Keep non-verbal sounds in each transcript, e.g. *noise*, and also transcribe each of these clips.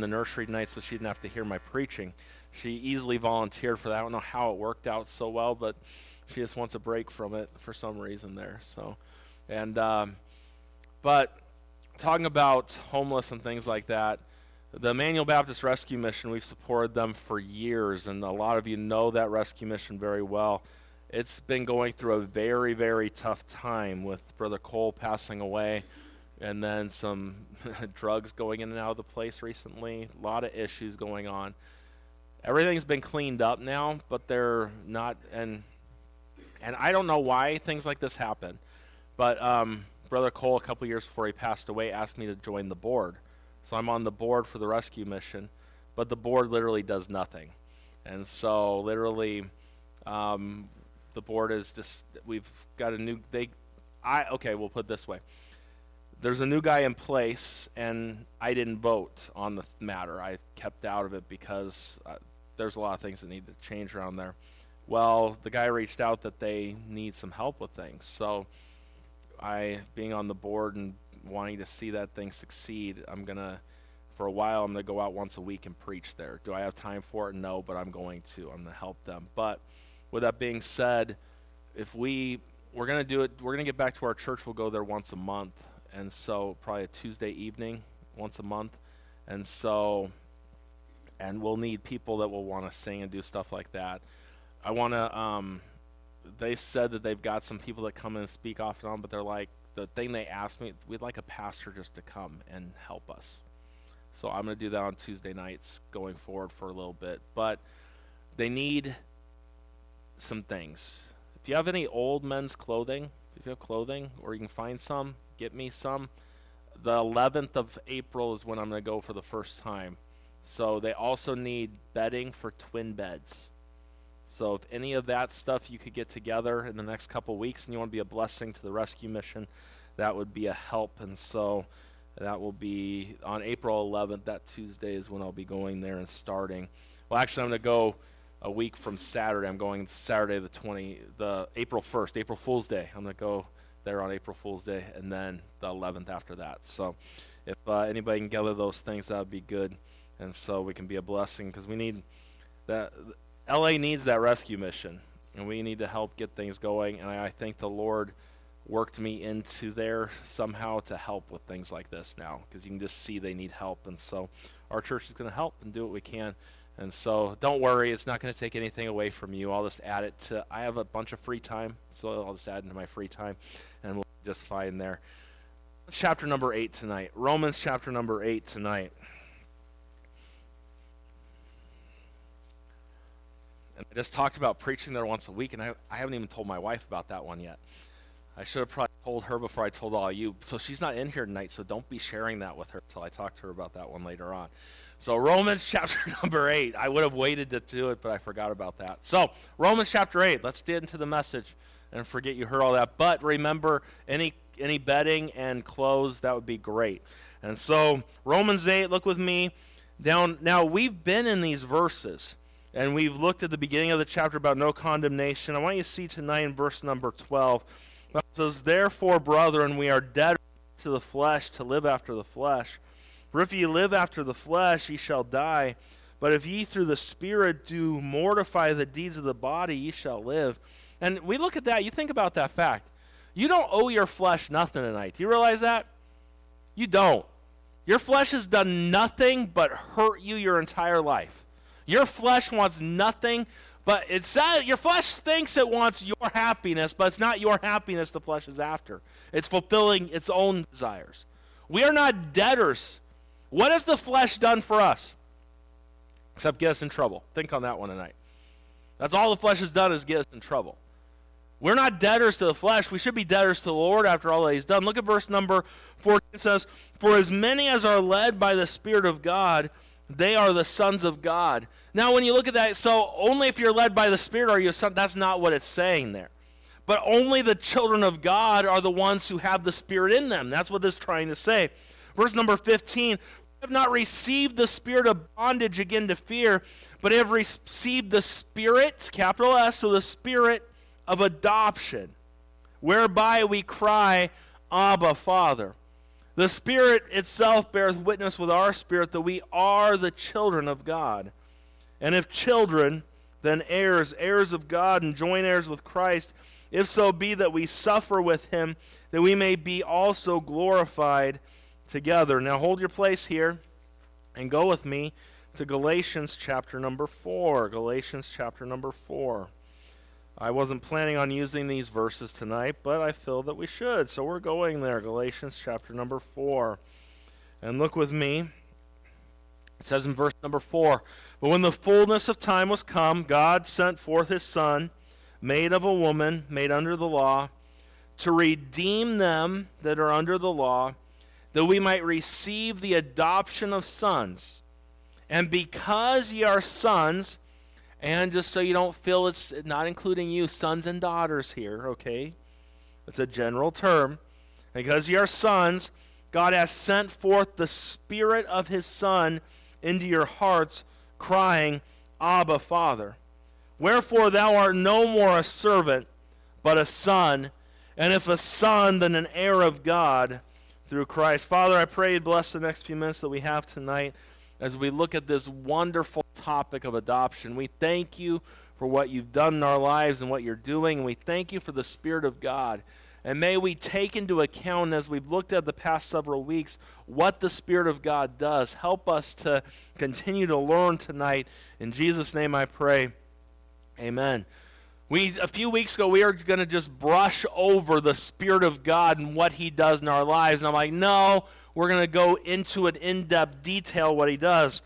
the nursery tonight so she didn't have to hear my preaching. She easily volunteered for that. I don't know how it worked out so well, but she just wants a break from it for some reason there. So, and um, but talking about homeless and things like that, the Emmanuel Baptist Rescue Mission, we've supported them for years, and a lot of you know that rescue mission very well. It's been going through a very, very tough time with Brother Cole passing away and then some *laughs* drugs going in and out of the place recently. A lot of issues going on. Everything's been cleaned up now, but they're not, and and I don't know why things like this happen. But um, Brother Cole, a couple years before he passed away, asked me to join the board. So I'm on the board for the rescue mission, but the board literally does nothing. And so literally, um, the board is just we've got a new they, I okay we'll put this way. There's a new guy in place, and I didn't vote on the matter. I kept out of it because uh, there's a lot of things that need to change around there. Well, the guy reached out that they need some help with things. So, I, being on the board and wanting to see that thing succeed, I'm going to, for a while, I'm going to go out once a week and preach there. Do I have time for it? No, but I'm going to. I'm going to help them. But with that being said, if we, we're going to do it, we're going to get back to our church. We'll go there once a month. And so, probably a Tuesday evening, once a month. And so, and we'll need people that will want to sing and do stuff like that. I want to. Um, they said that they've got some people that come in and speak off and on, but they're like the thing they asked me. We'd like a pastor just to come and help us. So I'm going to do that on Tuesday nights going forward for a little bit. But they need some things. If you have any old men's clothing, if you have clothing or you can find some, get me some. The 11th of April is when I'm going to go for the first time. So they also need bedding for twin beds. So if any of that stuff you could get together in the next couple weeks and you want to be a blessing to the rescue mission, that would be a help. And so that will be on April 11th. That Tuesday is when I'll be going there and starting. Well, actually, I'm going to go a week from Saturday. I'm going Saturday the 20, the April 1st, April Fool's Day. I'm to go there on April Fool's Day, and then the 11th after that. So if uh, anybody can gather those things, that would be good. And so we can be a blessing because we need that LA needs that rescue mission, and we need to help get things going. And I think the Lord worked me into there somehow to help with things like this now, because you can just see they need help. And so our church is going to help and do what we can. And so don't worry, it's not going to take anything away from you. I'll just add it to, I have a bunch of free time, so I'll just add into my free time, and we'll just fine there. Chapter number 8 tonight. Romans chapter number 8 tonight. And I just talked about preaching there once a week, and I, I haven't even told my wife about that one yet. I should have probably told her before I told all you. So she's not in here tonight, so don't be sharing that with her until I talk to her about that one later on. So, Romans *laughs* chapter number 8. I would have waited to do it, but I forgot about that. So, Romans chapter 8. Let's get into the message and forget you heard all that. But remember, any, any bedding and clothes, that would be great. And so, Romans 8, look with me. Down now, we've been in these verses. And we've looked at the beginning of the chapter about no condemnation. I want you to see tonight in verse number 12. It says, Therefore, brethren, we are dead to the flesh to live after the flesh. For if ye live after the flesh, ye shall die. But if ye through the Spirit do mortify the deeds of the body, ye shall live. And we look at that, you think about that fact. You don't owe your flesh nothing tonight. Do you realize that? You don't. Your flesh has done nothing but hurt you your entire life. Your flesh wants nothing, but it says your flesh thinks it wants your happiness, but it's not your happiness the flesh is after. It's fulfilling its own desires. We are not debtors. What has the flesh done for us? Except get us in trouble. Think on that one tonight. That's all the flesh has done is get us in trouble. We're not debtors to the flesh. We should be debtors to the Lord after all that He's done. Look at verse number 14. It says, For as many as are led by the Spirit of God, they are the sons of God. Now, when you look at that, so only if you're led by the Spirit are you a son. That's not what it's saying there. But only the children of God are the ones who have the Spirit in them. That's what this is trying to say. Verse number 15 have not received the spirit of bondage again to fear, but have received the Spirit, capital S, so the Spirit of adoption, whereby we cry, Abba, Father. The Spirit itself bears witness with our spirit that we are the children of God. And if children, then heirs, heirs of God, and joint heirs with Christ, if so be that we suffer with him, that we may be also glorified together. Now hold your place here and go with me to Galatians chapter number 4. Galatians chapter number 4. I wasn't planning on using these verses tonight, but I feel that we should. So we're going there. Galatians chapter number 4. And look with me. It says in verse number 4 But when the fullness of time was come, God sent forth his Son, made of a woman, made under the law, to redeem them that are under the law, that we might receive the adoption of sons. And because ye are sons, and just so you don't feel it's not including you, sons and daughters here, okay? It's a general term. Because ye are sons, God has sent forth the Spirit of His Son into your hearts, crying, Abba, Father. Wherefore thou art no more a servant, but a son, and if a son, then an heir of God through Christ. Father, I pray you bless the next few minutes that we have tonight as we look at this wonderful topic of adoption. We thank you for what you've done in our lives and what you're doing, and we thank you for the Spirit of God. And may we take into account, as we've looked at the past several weeks, what the Spirit of God does. Help us to continue to learn tonight. In Jesus' name I pray. Amen. We a few weeks ago we were going to just brush over the Spirit of God and what He does in our lives, and I'm like, no, we're going to go into an in depth detail what He does.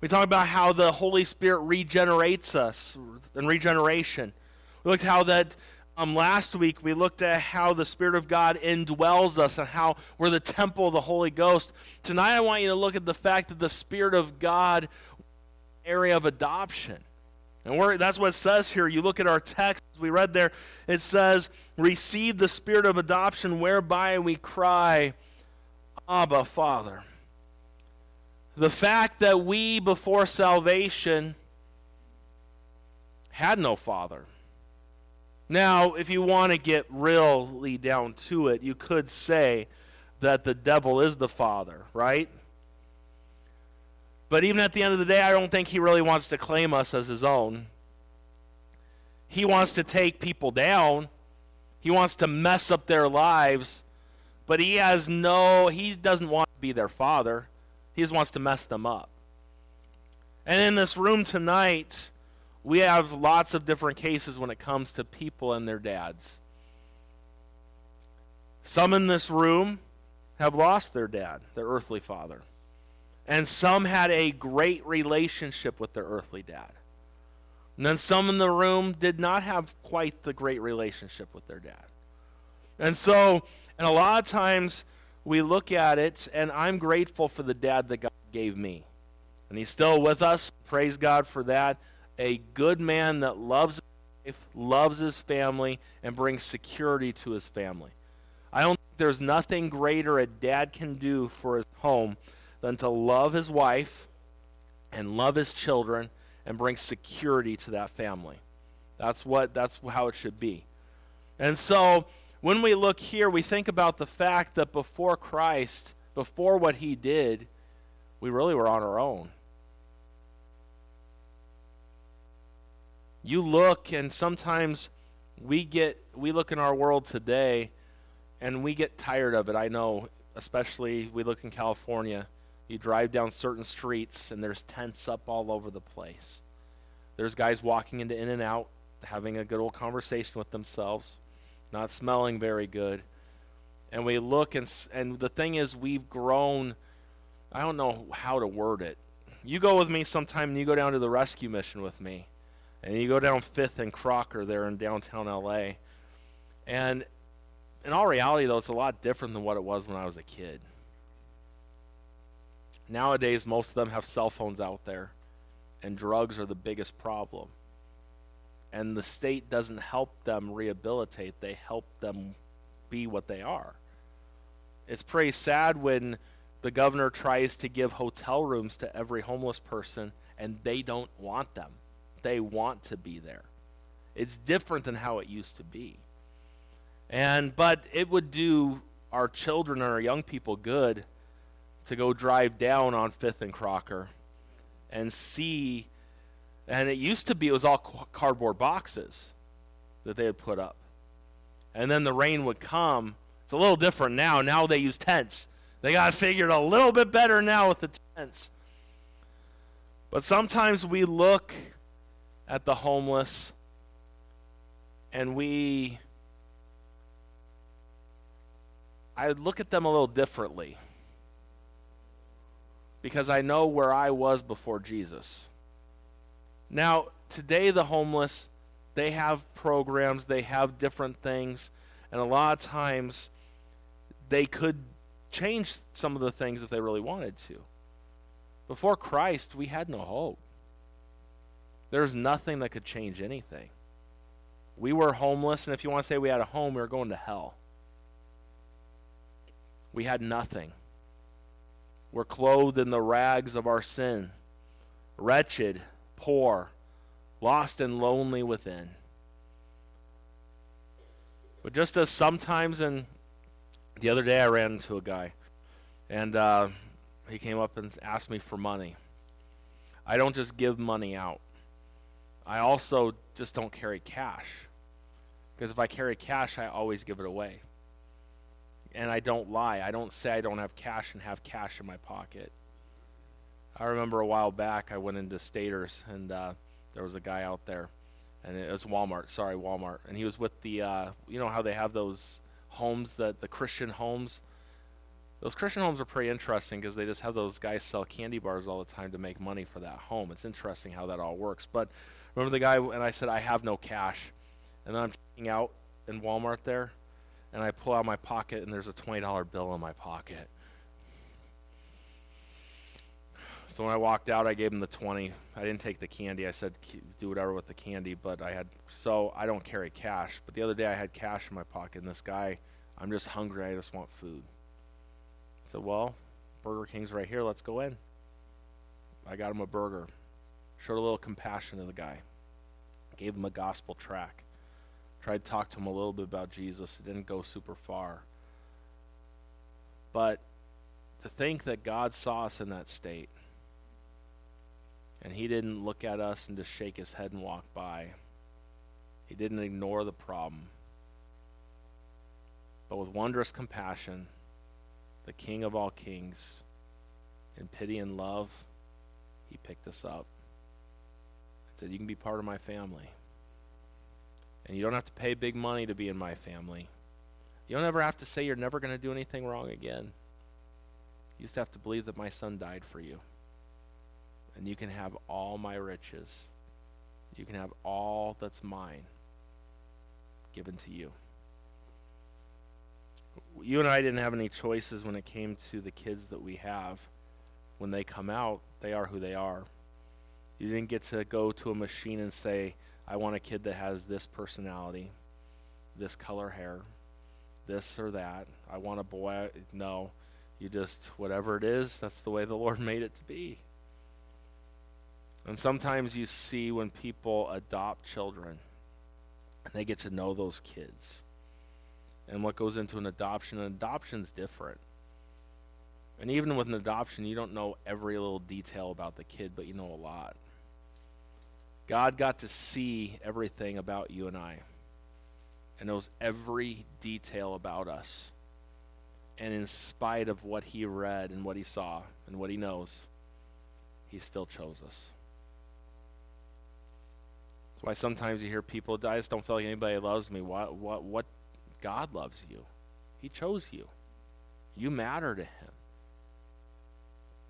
We talked about how the Holy Spirit regenerates us and regeneration. We looked at how that um, last week we looked at how the Spirit of God indwells us and how we're the temple of the Holy Ghost. Tonight I want you to look at the fact that the Spirit of God area of adoption. And that's what it says here. You look at our text we read there, it says, Receive the spirit of adoption whereby we cry, Abba, Father. The fact that we, before salvation, had no father. Now, if you want to get really down to it, you could say that the devil is the father, right? But even at the end of the day, I don't think he really wants to claim us as his own. He wants to take people down. He wants to mess up their lives. But he has no, he doesn't want to be their father. He just wants to mess them up. And in this room tonight, we have lots of different cases when it comes to people and their dads. Some in this room have lost their dad, their earthly father. And some had a great relationship with their earthly dad. And then some in the room did not have quite the great relationship with their dad. And so, and a lot of times we look at it, and I'm grateful for the dad that God gave me. And he's still with us. Praise God for that a good man that loves his wife, loves his family, and brings security to his family. I don't think there's nothing greater a dad can do for his home than to love his wife and love his children and bring security to that family. That's what that's how it should be. And so when we look here, we think about the fact that before Christ, before what he did, we really were on our own. you look and sometimes we get we look in our world today and we get tired of it. I know, especially we look in California. You drive down certain streets and there's tents up all over the place. There's guys walking into in and out having a good old conversation with themselves, not smelling very good. And we look and and the thing is we've grown I don't know how to word it. You go with me sometime and you go down to the rescue mission with me and you go down Fifth and Crocker there in downtown LA. And in all reality, though, it's a lot different than what it was when I was a kid. Nowadays, most of them have cell phones out there, and drugs are the biggest problem. And the state doesn't help them rehabilitate, they help them be what they are. It's pretty sad when the governor tries to give hotel rooms to every homeless person and they don't want them they want to be there. It's different than how it used to be. And but it would do our children and our young people good to go drive down on Fifth and Crocker and see. And it used to be it was all cardboard boxes that they had put up. And then the rain would come. It's a little different now. Now they use tents. They got figured a little bit better now with the tents. But sometimes we look at the homeless and we I look at them a little differently because I know where I was before Jesus. Now, today the homeless, they have programs, they have different things, and a lot of times they could change some of the things if they really wanted to. Before Christ, we had no hope. There's nothing that could change anything. We were homeless, and if you want to say we had a home, we were going to hell. We had nothing. We're clothed in the rags of our sin, wretched, poor, lost and lonely within. But just as sometimes, and the other day I ran into a guy, and uh, he came up and asked me for money. I don't just give money out. I also just don't carry cash. Because if I carry cash, I always give it away and I don't lie. I don't say I don't have cash and have cash in my pocket. I remember a while back I went into Staters and uh, there was a guy out there, and it was Walmart. Sorry, Walmart, and he was with the uh, you know how they have those homes that the Christian homes. Those Christian homes are pretty interesting because they just have those guys sell candy bars all the time to make money for that home. It's interesting how that all works. But remember the guy and I said I have no cash, and then I'm checking out in Walmart there, and I pull out my pocket and there's a $20 bill in my pocket. So when I walked out, I gave him the 20. I didn't take the candy. I said do whatever with the candy, but I had so I don't carry cash. But the other day I had cash in my pocket and this guy, I'm just hungry. I just want food. I said, "Well, Burger King's right here. Let's go in." I got him a burger. Showed a little compassion to the guy. Gave him a gospel track. Tried to talk to him a little bit about Jesus. It didn't go super far. But to think that God saw us in that state and he didn't look at us and just shake his head and walk by. He didn't ignore the problem. But with wondrous compassion, the King of all kings, in pity and love, he picked us up. He said, You can be part of my family. And you don't have to pay big money to be in my family. You don't ever have to say you're never going to do anything wrong again. You just have to believe that my son died for you. And you can have all my riches. You can have all that's mine given to you. You and I didn't have any choices when it came to the kids that we have. When they come out, they are who they are. You didn't get to go to a machine and say, I want a kid that has this personality, this color hair, this or that. I want a boy. No, you just, whatever it is, that's the way the *laughs* Lord made it to be. And sometimes you see when people adopt children, and they get to know those kids. And what goes into an adoption, an adoption's different. And even with an adoption, you don't know every little detail about the kid, but you know a lot. God got to see everything about you and I and knows every detail about us. And in spite of what he read and what he saw and what he knows, he still chose us. That's why sometimes you hear people, I just don't feel like anybody loves me. What, what, what? God loves you. He chose you. You matter to him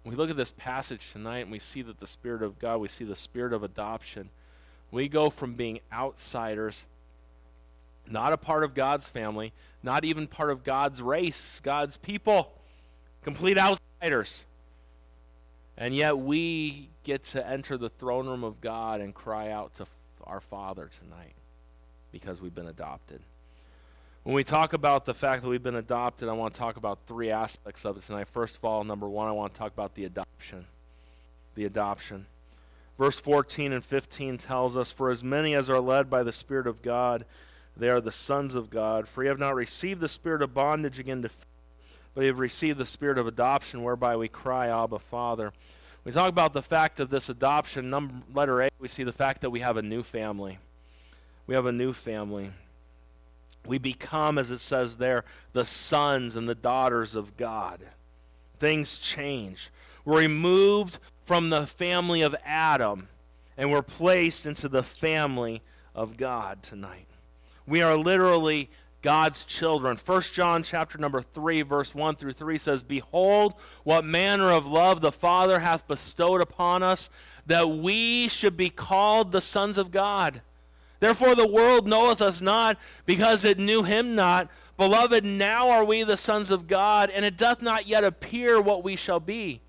we look at this passage tonight and we see that the Spirit of God, we see the Spirit of adoption. We go from being outsiders, not a part of God's family, not even part of God's race, God's people, complete outsiders. And yet we get to enter the throne room of God and cry out to our Father tonight because we've been adopted. When we talk about the fact that we've been adopted, I want to talk about three aspects of it tonight. First of all, number one, I want to talk about the adoption. The adoption. Verse 14 and 15 tells us, For as many as are led by the Spirit of God, they are the sons of God. For you have not received the spirit of bondage again to but we have received the spirit of adoption, whereby we cry, Abba, Father. We talk about the fact of this adoption. Number, letter A, we see the fact that we have a new family. We have a new family. We become, as it says there, the sons and the daughters of God. Things change. We're removed from the family of Adam and we're placed into the family of God tonight. We are literally God's children. 1 John chapter number 3 verse 1 through 3 says, "Behold, what manner of love the Father hath bestowed upon us, that we should be called the sons of God. Therefore the world knoweth us not, because it knew him not. Beloved, now are we the sons of God, and it doth not yet appear what we shall be.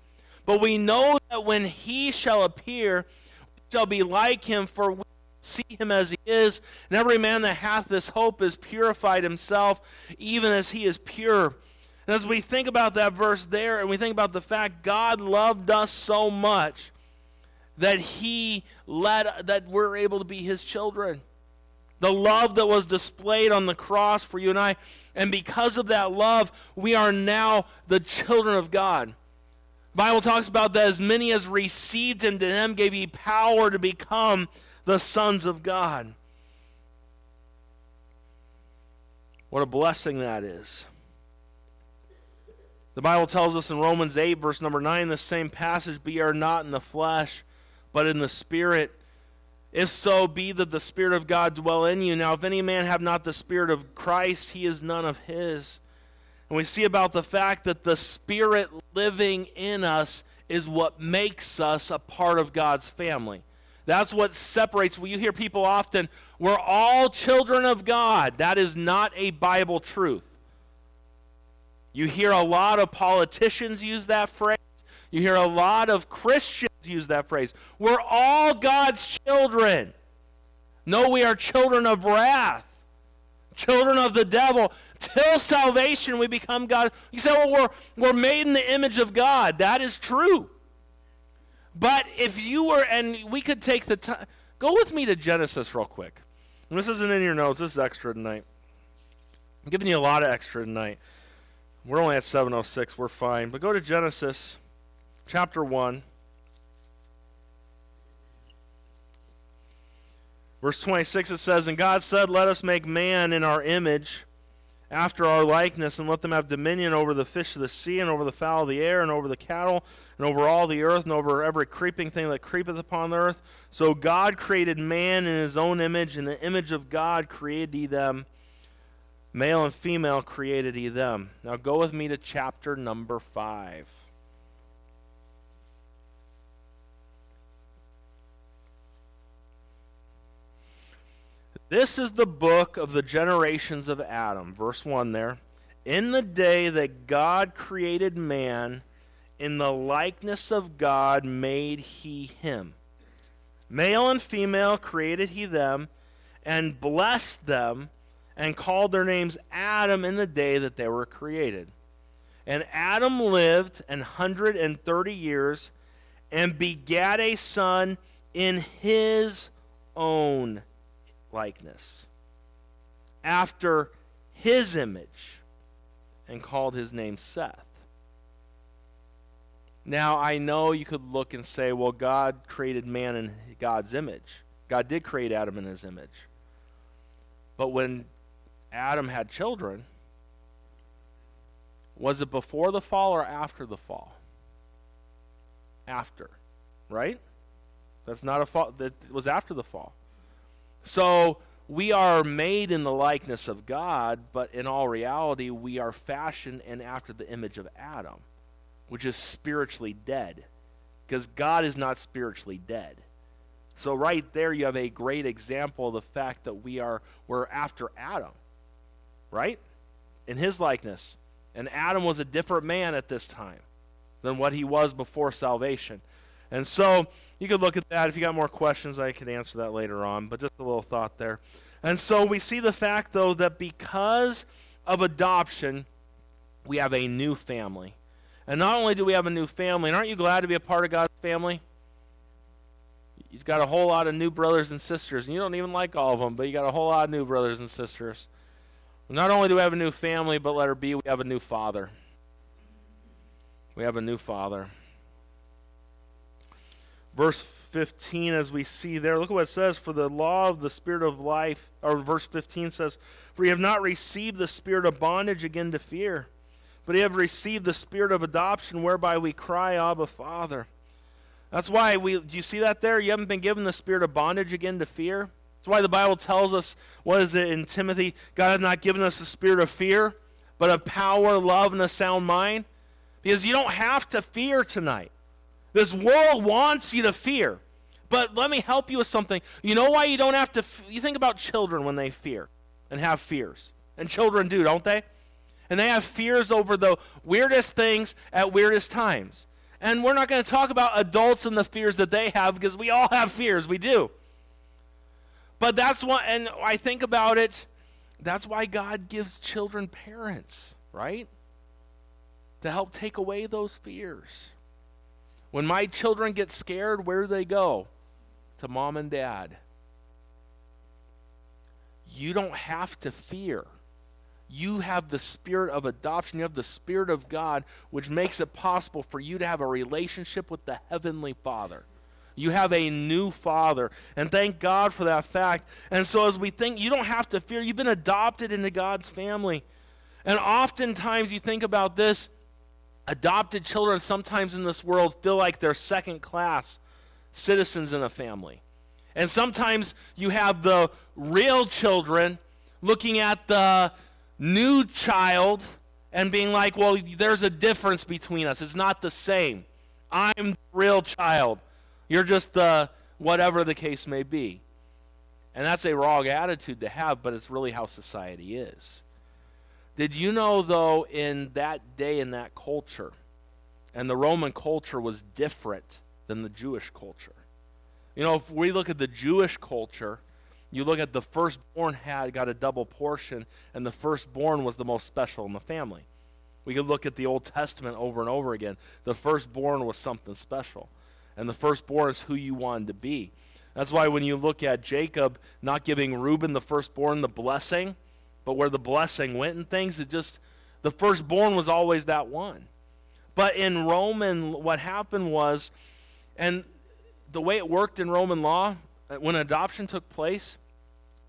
But we know that when he shall appear, we shall be like him, for we see him as he is. And every man that hath this hope is purified himself, even as he is pure. And as we think about that verse there, and we think about the fact God loved us so much that he led that we're able to be his children. The love that was displayed on the cross for you and I. And because of that love, we are now the children of God. Bible talks about that as many as received him to him gave he power to become the sons of God. What a blessing that is. The Bible tells us in Romans 8, verse number 9, the same passage, Be are not in the flesh, but in the Spirit. If so, be that the Spirit of God dwell in you. Now, if any man have not the Spirit of Christ, he is none of his. And we see about the fact that the Spirit living in us is what makes us a part of God's family. That's what separates. Well, you hear people often, we're all children of God. That is not a Bible truth. You hear a lot of politicians use that phrase. You hear a lot of Christians use that phrase. We're all God's children. No, we are children of wrath, children of the devil. Till salvation, we become God. You say, well, we're, we're made in the image of God. That is true. But if you were, and we could take the time, go with me to Genesis real quick. And this isn't in your notes, this is extra tonight. I'm giving you a lot of extra tonight. We're only at 706, we're fine. But go to Genesis chapter 1. Verse 26 it says, And God said, Let us make man in our image, after our likeness, and let them have dominion over the fish of the sea, and over the fowl of the air, and over the cattle, and over all the earth, and over every creeping thing that creepeth upon the earth. So God created man in his own image, in the image of God created he them. Male and female created he them. Now go with me to chapter number 5. This is the book of the generations of Adam. Verse 1 there. In the day that God created man, in the likeness of God made he him. Male and female created he them, and blessed them, and called their names Adam in the day that they were created. And Adam lived an hundred and thirty years, and begat a son in his own likeness, after his image, and called his name Seth. Now, I know you could look and say, well, God created man in God's image. God did create Adam in his image. But when Adam had children, was it before the fall or after the fall? After, right? That's not a fall. That was after the fall. So we are made in the likeness of God, but in all reality, we are fashioned and after the image of Adam, which is spiritually dead. Because God is not spiritually dead. So right there you have a great example of the fact that we are we're after Adam. Right? In his likeness. And Adam was a different man at this time than what he was before salvation. And so you could look at that. If you got more questions, I can answer that later on, but just a little thought there. And so we see the fact, though, that because of adoption, we have a new family. And not only do we have a new family, and aren't you glad to be a part of God's family? You've got a whole lot of new brothers and sisters, and you don't even like all of them, but you got a whole lot of new brothers and sisters. Not only do we have a new family, but letter B, we have a new father. We have a new Father. Verse 15, as we see there, look at what it says For the law of the Spirit of life, or verse 15 says, For you have not received the spirit of bondage again to fear, but you have received the spirit of adoption, whereby we cry, Abba, Father. That's why we, do you see that there? You haven't been given the spirit of bondage again to fear. That's why the Bible tells us, what is it in Timothy? God has not given us a spirit of fear, but of power, love, and a sound mind. Because you don't have to fear tonight. This world wants you to fear. But let me help you with something. You know why you don't have to? F- you think about children when they fear and have fears. And children do, don't they? And they have fears over the weirdest things at weirdest times. And we're not going to talk about adults and the fears that they have because we all have fears. We do. But that's what, and I think about it, that's why God gives children parents, right? To help take away those fears. When my children get scared, where do they go? To mom and dad. You don't have to fear. You have the spirit of adoption. You have the spirit of God, which makes it possible for you to have a relationship with the Heavenly Father. You have a new father. And thank God for that fact. And so, as we think, you don't have to fear. You've been adopted into God's family. And oftentimes, you think about this adopted children sometimes in this world feel like they're second class citizens in a family. And sometimes you have the real children looking at the new child and being like, well, there's a difference between us. It's not the same. I'm the real child. You're just the whatever the case may be. And that's a wrong attitude to have, but it's really how society is. Did you know, though, in that day, in that culture, and the Roman culture was different than the Jewish culture? You know, if we look at the Jewish culture, you look at the firstborn had got a double portion, and the firstborn was the most special in the family. We could look at the Old Testament over and over again. The firstborn was something special and the firstborn is who you wanted to be. That's why when you look at Jacob not giving Reuben the firstborn the blessing, but where the blessing went and things, it just the firstborn was always that one. But in Roman, what happened was, and the way it worked in Roman law, uh, when adoption took place,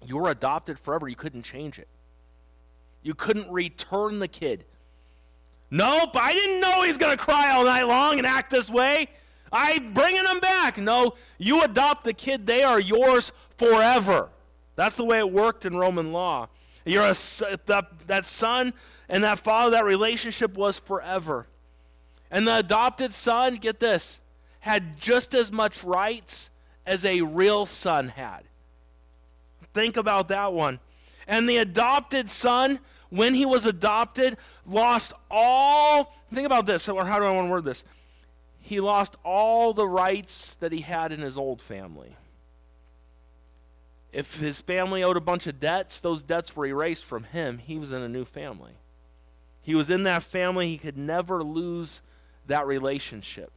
you were adopted forever. You couldn't change it. You couldn't return the kid. Nope, I didn't know he's going to cry all night long and act this way. I'm bringing them back. No, you adopt the kid, they are yours forever. That's the way it worked in Roman law. You're a, that, that son and that father, that relationship was forever. And the adopted son, get this, had just as much rights as a real son had. Think about that one. And the adopted son, when he was adopted, lost all. Think about this, or how do I want to word this? he lost all the rights that he had in his old family. If his family owed a bunch of debts, those debts were erased from him. He was in a new family. He was in that family. He could never lose that relationship.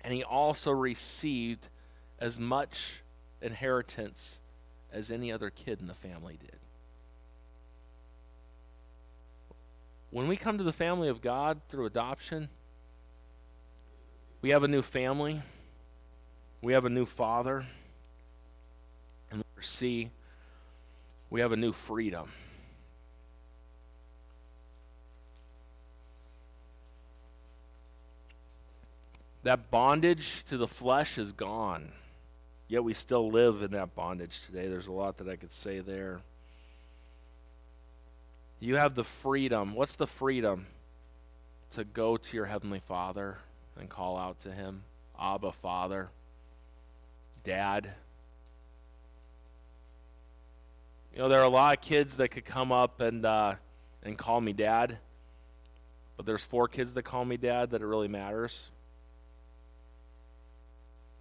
And he also received as much inheritance as any other kid in the family did. When we come to the family of God through adoption, we have a new family. We have a new father. And C, we have a new freedom. That bondage to the flesh is gone. Yet we still live in that bondage today. There's a lot that I could say there. You have the freedom. What's the freedom? To go to your Heavenly Father and call out to him Abba, Father, Dad. You know, there are a lot of kids that could come up and, uh, and call me Dad, but there's four kids that call me Dad that it really matters.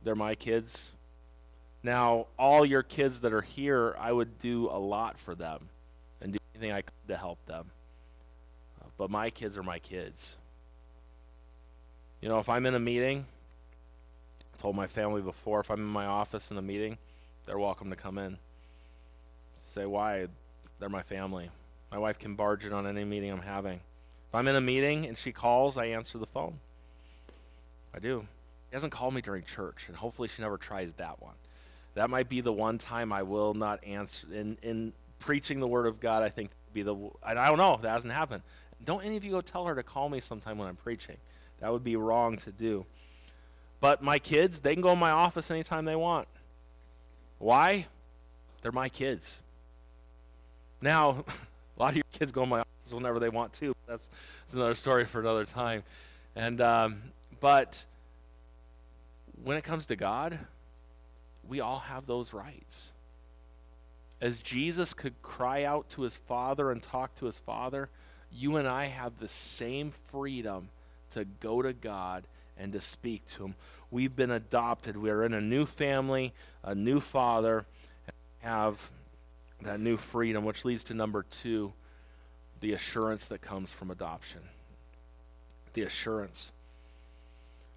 They're my kids. Now, all your kids that are here, I would do a lot for them and do anything I could to help them. But my kids are my kids. You know, if I'm in a meeting, I told my family before, if I'm in my office in a meeting, they're welcome to come in. Say why. They're my family. My wife can barge in on any meeting I'm having. If I'm in a meeting and she calls, I answer the phone. I do. She hasn't called me during church, and hopefully she never tries that one. That might be the one time I will not answer in in preaching the word of God. I think be the and I don't know. That hasn't happened. Don't any of you go tell her to call me sometime when I'm preaching. That would be wrong to do. But my kids, they can go in my office anytime they want. Why? They're my kids. Now, *laughs* a lot of your kids go in my office whenever they want to. That's, that's another story for another time. And um, but when it comes to God, we all have those rights. As Jesus could cry out to his Father and talk to his Father, you and I have the same freedom to go to God and to speak to him. We've been adopted. We're in a new family, a new father, and have that new freedom, which leads to number two the assurance that comes from adoption. The assurance.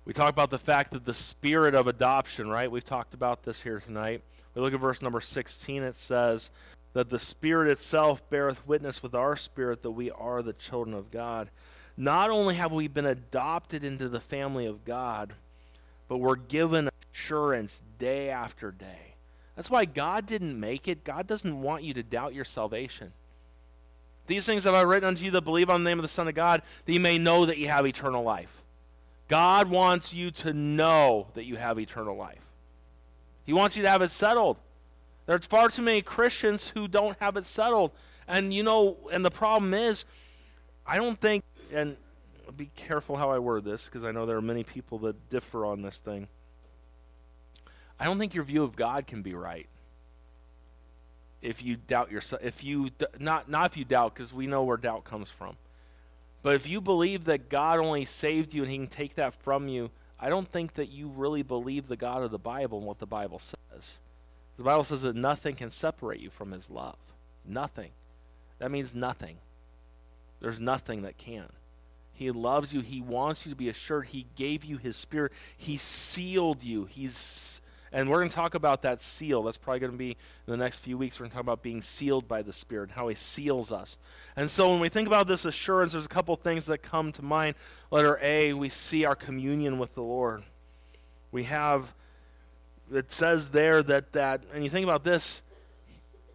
We talk about the fact that the spirit of adoption, right? We've talked about this here tonight. We look at verse number 16. It says that the Spirit itself beareth witness with our spirit that we are the children of God. Not only have we been adopted into the family of God, but we're given assurance day after day. That's why God didn't make it. God doesn't want you to doubt your salvation. These things have I written unto you that believe on the name of the Son of God, that you may know that you have eternal life. God wants you to know that you have eternal life. He wants you to have it settled. There's far too many Christians who don't have it settled. And you know, and the problem is, I don't think, and be careful how I word this because I know there are many people that differ on this thing. I don't think your view of God can be right if you doubt yourself. If you not not if you doubt, because we know where doubt comes from. But if you believe that God only saved you and He can take that from you, I don't think that you really believe the God of the Bible and what the Bible says. The Bible says that nothing can separate you from His love. Nothing. That means nothing. There's nothing that can. He loves you. He wants you to be assured. He gave you His Spirit. He sealed you. He's and we're going to talk about that seal. That's probably going to be in the next few weeks. We're going to talk about being sealed by the Spirit, and how He seals us. And so when we think about this assurance, there's a couple things that come to mind. Letter A, we see our communion with the Lord. We have, it says there that, that and you think about this,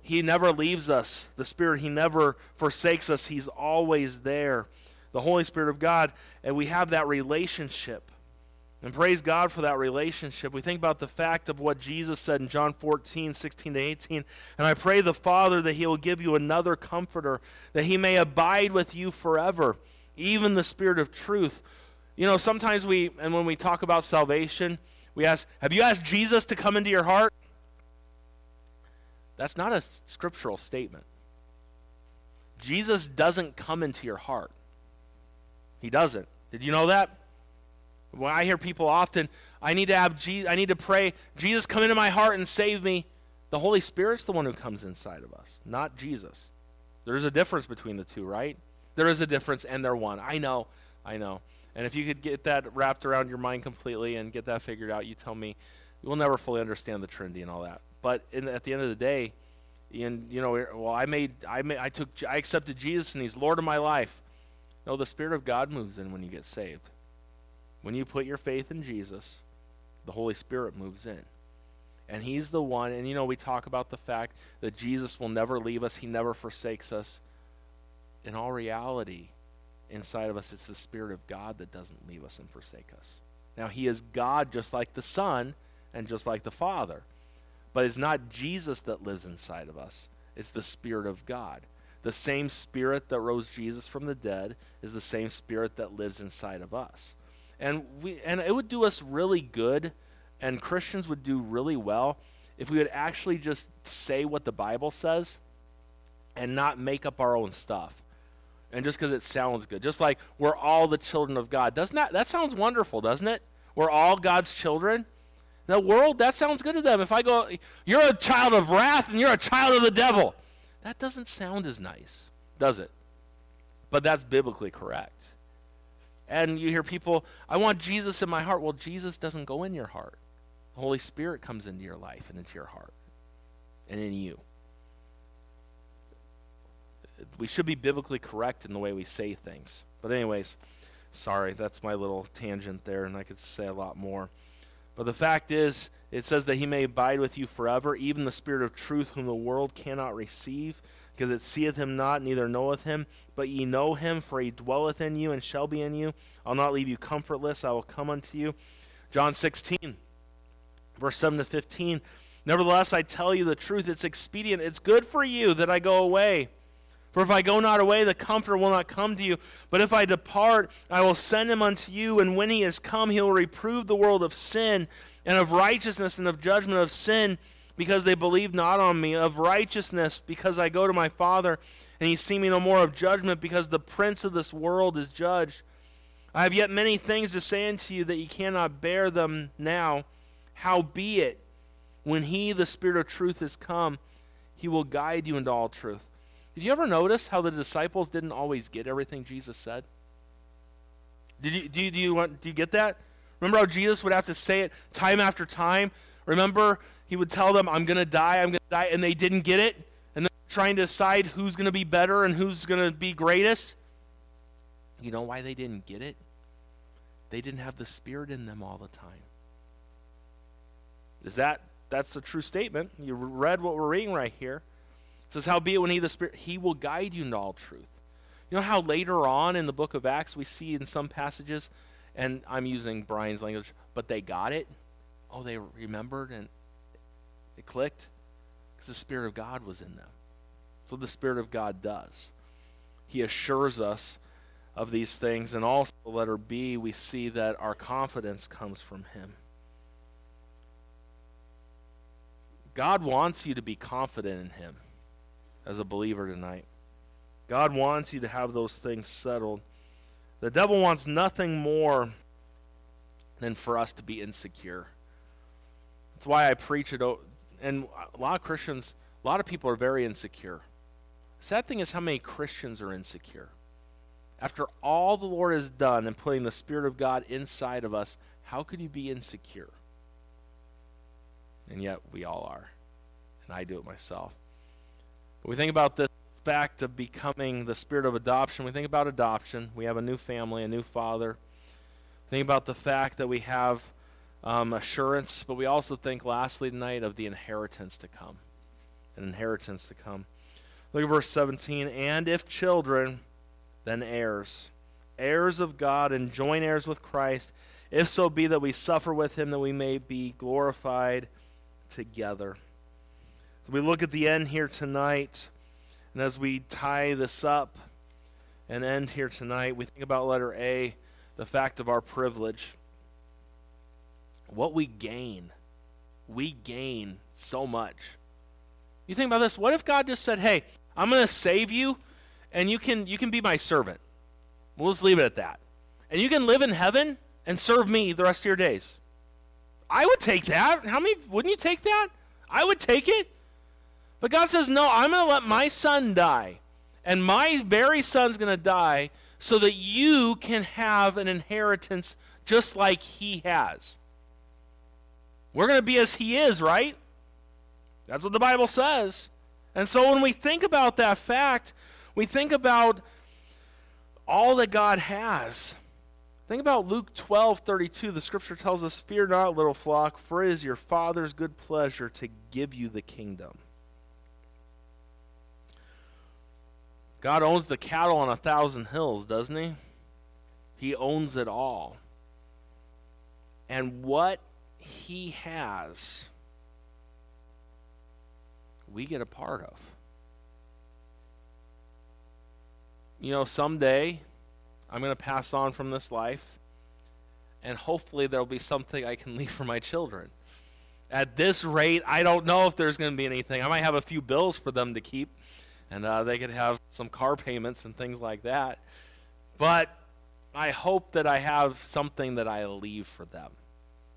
He never leaves us. The Spirit, He never forsakes us. He's always there. The Holy Spirit of God. And we have that relationship. And praise God for that relationship. We think about the fact of what Jesus said in John 14, 16 to 18. And I pray the Father that He will give you another comforter, that He may abide with you forever, even the Spirit of truth. You know, sometimes we, and when we talk about salvation, we ask, Have you asked Jesus to come into your heart? That's not a scriptural statement. Jesus doesn't come into your heart. He doesn't. Did you know that? When I hear people often, I need to have Jesus, I need to pray, Jesus, come into my heart and save me. The Holy Spirit's the one who comes inside of us, not Jesus. There's a difference between the two, right? There is a difference, and they're one. I know, I know. And if you could get that wrapped around your mind completely and get that figured out, you tell me. We'll never fully understand the Trinity and all that. But in, at the end of the day, and you know, well, I made, I made, I took, I accepted Jesus, and He's Lord of my life. No, the Spirit of God moves in when you get saved. When you put your faith in Jesus, the Holy Spirit moves in. And He's the one, and you know, we talk about the fact that Jesus will never leave us, He never forsakes us. In all reality, inside of us, it's the Spirit of God that doesn't leave us and forsake us. Now, He is God just like the Son and just like the Father. But it's not Jesus that lives inside of us, it's the Spirit of God. The same Spirit that rose Jesus from the dead is the same Spirit that lives inside of us. And we and it would do us really good and Christians would do really well if we would actually just say what the Bible says and not make up our own stuff. And just because it sounds good. Just like we're all the children of God. Doesn't that that sounds wonderful, doesn't it? We're all God's children. The world, that sounds good to them. If I go, you're a child of wrath and you're a child of the devil. That doesn't sound as nice, does it? But that's biblically correct. And you hear people, I want Jesus in my heart. Well, Jesus doesn't go in your heart. The Holy Spirit comes into your life and into your heart and in you. We should be biblically correct in the way we say things. But, anyways, Sorry, that's my little tangent there, and I could say a lot more. But the fact is, it says that he may abide with you forever, even the Spirit of truth, whom the world cannot receive, because it seeth him not, neither knoweth him. But ye know him, for he dwelleth in you and shall be in you. I'll not leave you comfortless, I will come unto you. John 16, verse 7 to 15. Nevertheless, I tell you the truth, it's expedient, it's good for you that I go away. For if I go not away, the Comforter will not come to you. But if I depart, I will send him unto you. And when he is come, he will reprove the world of sin, and of righteousness, and of judgment of sin, because they believe not on me. Of righteousness, because I go to my Father, and ye see me no more. Of judgment, because the prince of this world is judged. I have yet many things to say unto you that ye cannot bear them now. Howbeit, when he, the Spirit of truth, is come, he will guide you into all truth. Did you ever notice how the disciples didn't always get everything Jesus said? Did you, do, you, do, you want, do you get that? Remember how Jesus would have to say it time after time? Remember, he would tell them, I'm going to die, I'm going to die, and they didn't get it? And then trying to decide who's going to be better and who's going to be greatest? You know why they didn't get it? They didn't have the Spirit in them all the time. Is that, that's a true statement. You read what we're reading right here. It says, Howbeit when he the Spirit, he will guide you into all truth. You know how later on in the book of Acts we see in some passages, and I'm using Brian's language, but they got it? Oh, they remembered and it clicked? Because the Spirit of God was in them. So the Spirit of God does. He assures us of these things, and also, letter B, we see that our confidence comes from Him. God wants you to be confident in Him as a believer tonight. God wants you to have those things settled. The devil wants nothing more than for us to be insecure. That's why I preach it. And a lot of Christians, a lot of people are very insecure. Sad thing is how many Christians are insecure. After all the Lord has done in putting the Spirit of God inside of us, how could you be insecure? And yet we all are. And I do it myself. But we think about this fact of becoming the spirit of adoption. We think about adoption. We have a new family, a new father. Think about the fact that we have um, assurance, but we also think, lastly, tonight, of the inheritance to come. An inheritance to come. Look at verse 17. And if children, then heirs. Heirs of God and joint heirs with Christ, if so be that we suffer with him, that we may be glorified together. So we look at the end here tonight, and as we tie this up and end here tonight, we think about letter A, the fact of our privilege. What we gain. We gain so much. You think about this. What if God just said, Hey, I'm going to save you, and you can, you can be my servant? We'll just leave it at that. And you can live in heaven and serve me the rest of your days. I would take that. How many wouldn't you take that? I would take it. But God says, No, I'm going to let my son die. And my very son's going to die so that you can have an inheritance just like he has. We're going to be as he is, right? That's what the Bible says. And so when we think about that fact, we think about all that God has. Think about Luke 12 32. The scripture tells us, Fear not, little flock, for it is your Father's good pleasure to give you the kingdom. God owns the cattle on a thousand hills, doesn't he? He owns it all. And what he has, we get a part of. You know, someday I'm going to pass on from this life, and hopefully there'll be something I can *laughs* leave for my children. At this rate, I don't know if there's going to be anything. I might have a few bills for them to keep and uh, they could have some car payments and things like that. But I hope that I have something that I leave for them,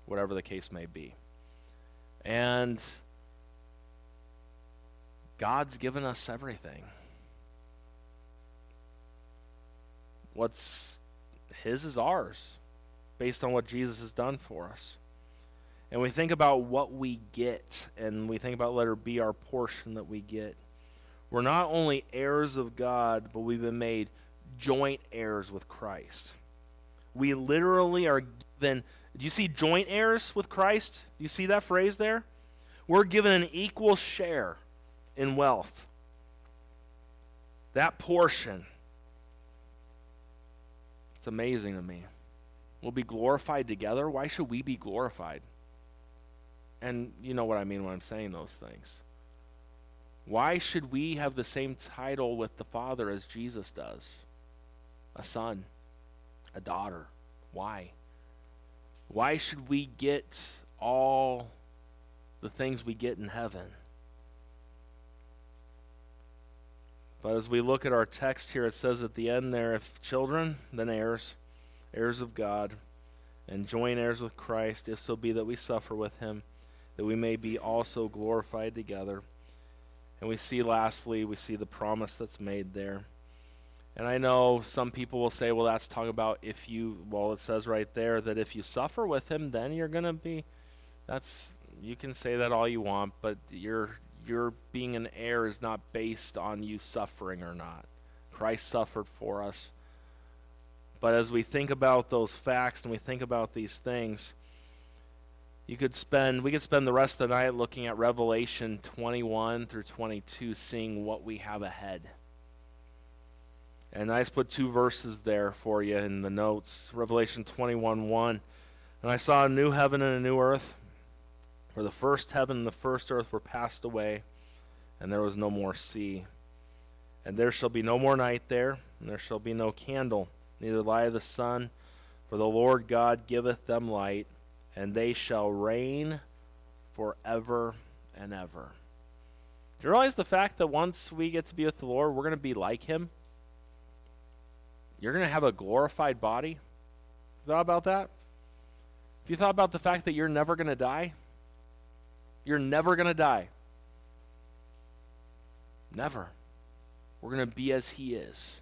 whatever the case may be. And God's given us everything. What's His is ours, based on what Jesus has done for us. And we think about what we get, and we think about let letter B, our portion that we get. We're not only heirs of God, but we've been made joint heirs with Christ. We literally are given. Do you see joint heirs with Christ? Do you see that phrase there? We're given an equal share in wealth. That portion. It's amazing to me. We'll be glorified together. Why should we be glorified? And you know what I mean when I'm saying those things. Why should we have the same title with the Father as Jesus does? A son, a daughter. Why? Why should we get all the things we get in heaven? But as we look at our text here, it says at the end there, if children, then heirs, heirs of God, and joint heirs with Christ, if so be that we suffer with him, that we may be also glorified together. And we see, lastly, we see the promise that's made there. And I know some people will say, well, that's talking about if you, well, it says right there that if you suffer with him, then you're going to be, that's, you can say that all you want, but your, your being an heir is not based on you suffering or not. Christ suffered for us. But as we think about those facts and we think about these things, you could spend we could spend the rest of the night looking at Revelation 21 through 22 seeing what we have ahead. And I just put two verses there for you in the notes. Revelation 21 1. And I saw a new heaven and a new earth, for the first heaven and the first earth were passed away, and there was no more sea. And there shall be no more night there, and there shall be no candle, neither light of the sun, for the Lord God giveth them light and they shall reign forever and ever. Do you realize the fact that once we get to be with the Lord, we're going to be like Him? You're going to have a glorified body. Thought about that? Have you thought about the fact that you're never going to die? You're never going to die. Never. We're going to be as He is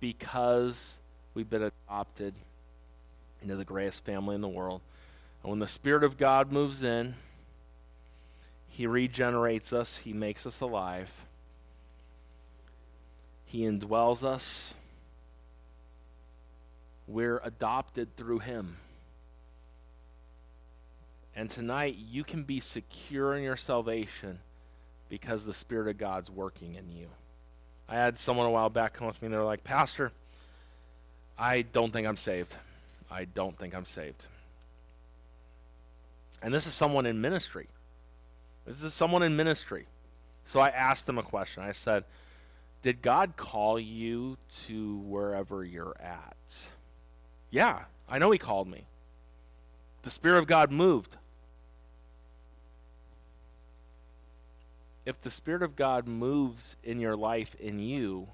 because we've been adopted into the greatest family in the world. And when the Spirit of God moves in, He regenerates us, He makes us alive, He indwells us. We're adopted through Him. And tonight, you can be secure in your salvation because the Spirit of God's working in you. I had someone a while back come up to me and they're like, Pastor, I don't think I'm saved. I don't think I'm saved. And this is someone in ministry. This is someone in ministry. So I asked them a question. I said, Did God call you to wherever you're at? Yeah, I know He called me. The Spirit of God moved. If the Spirit of God moves in your life in you,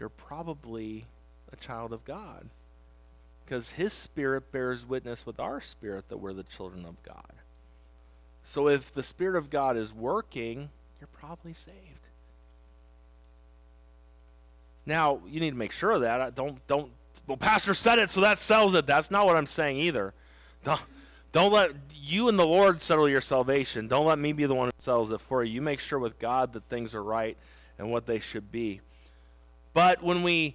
you're probably a child of God because his spirit bears witness with our spirit that we're the children of God. So if the spirit of God is working, you're probably saved. Now, you need to make sure of that. Don't don't well pastor said it so that sells it. That's not what I'm saying either. Don't don't let you and the Lord settle your salvation. Don't let me be the one who sells it for you. You make sure with God that things are right and what they should be. But when we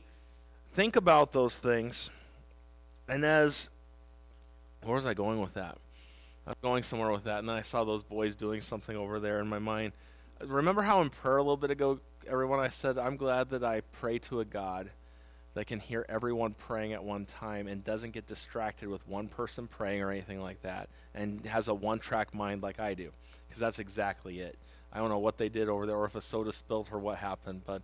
think about those things, and as, where was I going with that? I was going somewhere with that, and then I saw those boys doing something over there in my mind. Remember how in prayer a little bit ago, everyone, I said, I'm glad that I pray to a God that can hear everyone praying at one time and doesn't get distracted with one person praying or anything like that and has a one track mind like I do. Because that's exactly it. I don't know what they did over there or if a soda spilled or what happened, but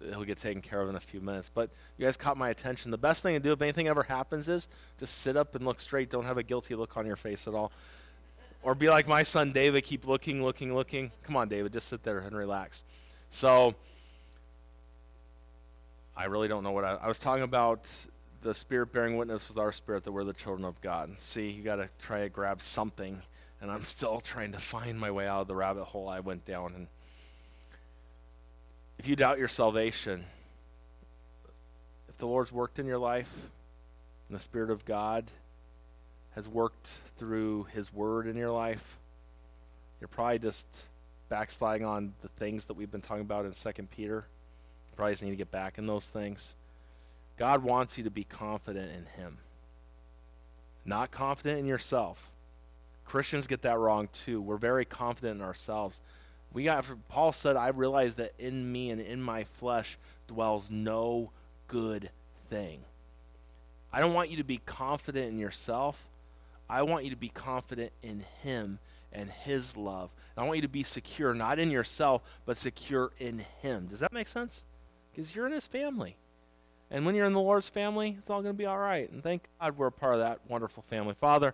he'll get taken care of in a few minutes. But you guys caught my attention. The best thing to do if anything ever happens is just sit up and look straight. Don't have a guilty look on your face at all. Or be like my son David, keep looking, looking, looking. Come on, David, just sit there and relax. So, I really don't know what I, I was talking about. The Spirit bearing witness with our spirit that we're the children of God. See, you got to try to grab something, and I'm still *laughs* trying to find my way out of the rabbit hole I went down. And if you doubt your salvation, if the Lord's worked in your life and the Spirit of God has worked through His Word in your life, you're probably just backsliding on the things that we've been talking about in Second Peter. Probably just need to get back in those things. God wants you to be confident in Him, not confident in yourself. Christians get that wrong too. We're very confident in ourselves. We got Paul said, "I realize that in me and in my flesh dwells no good thing." I don't want you to be confident in yourself. I want you to be confident in Him and His love. And I want you to be secure, not in yourself, but secure in Him. Does that make sense? Because you're in His family. And when you're in the Lord's family, it's all going to be all right. And thank God we're a part of that wonderful family. Father,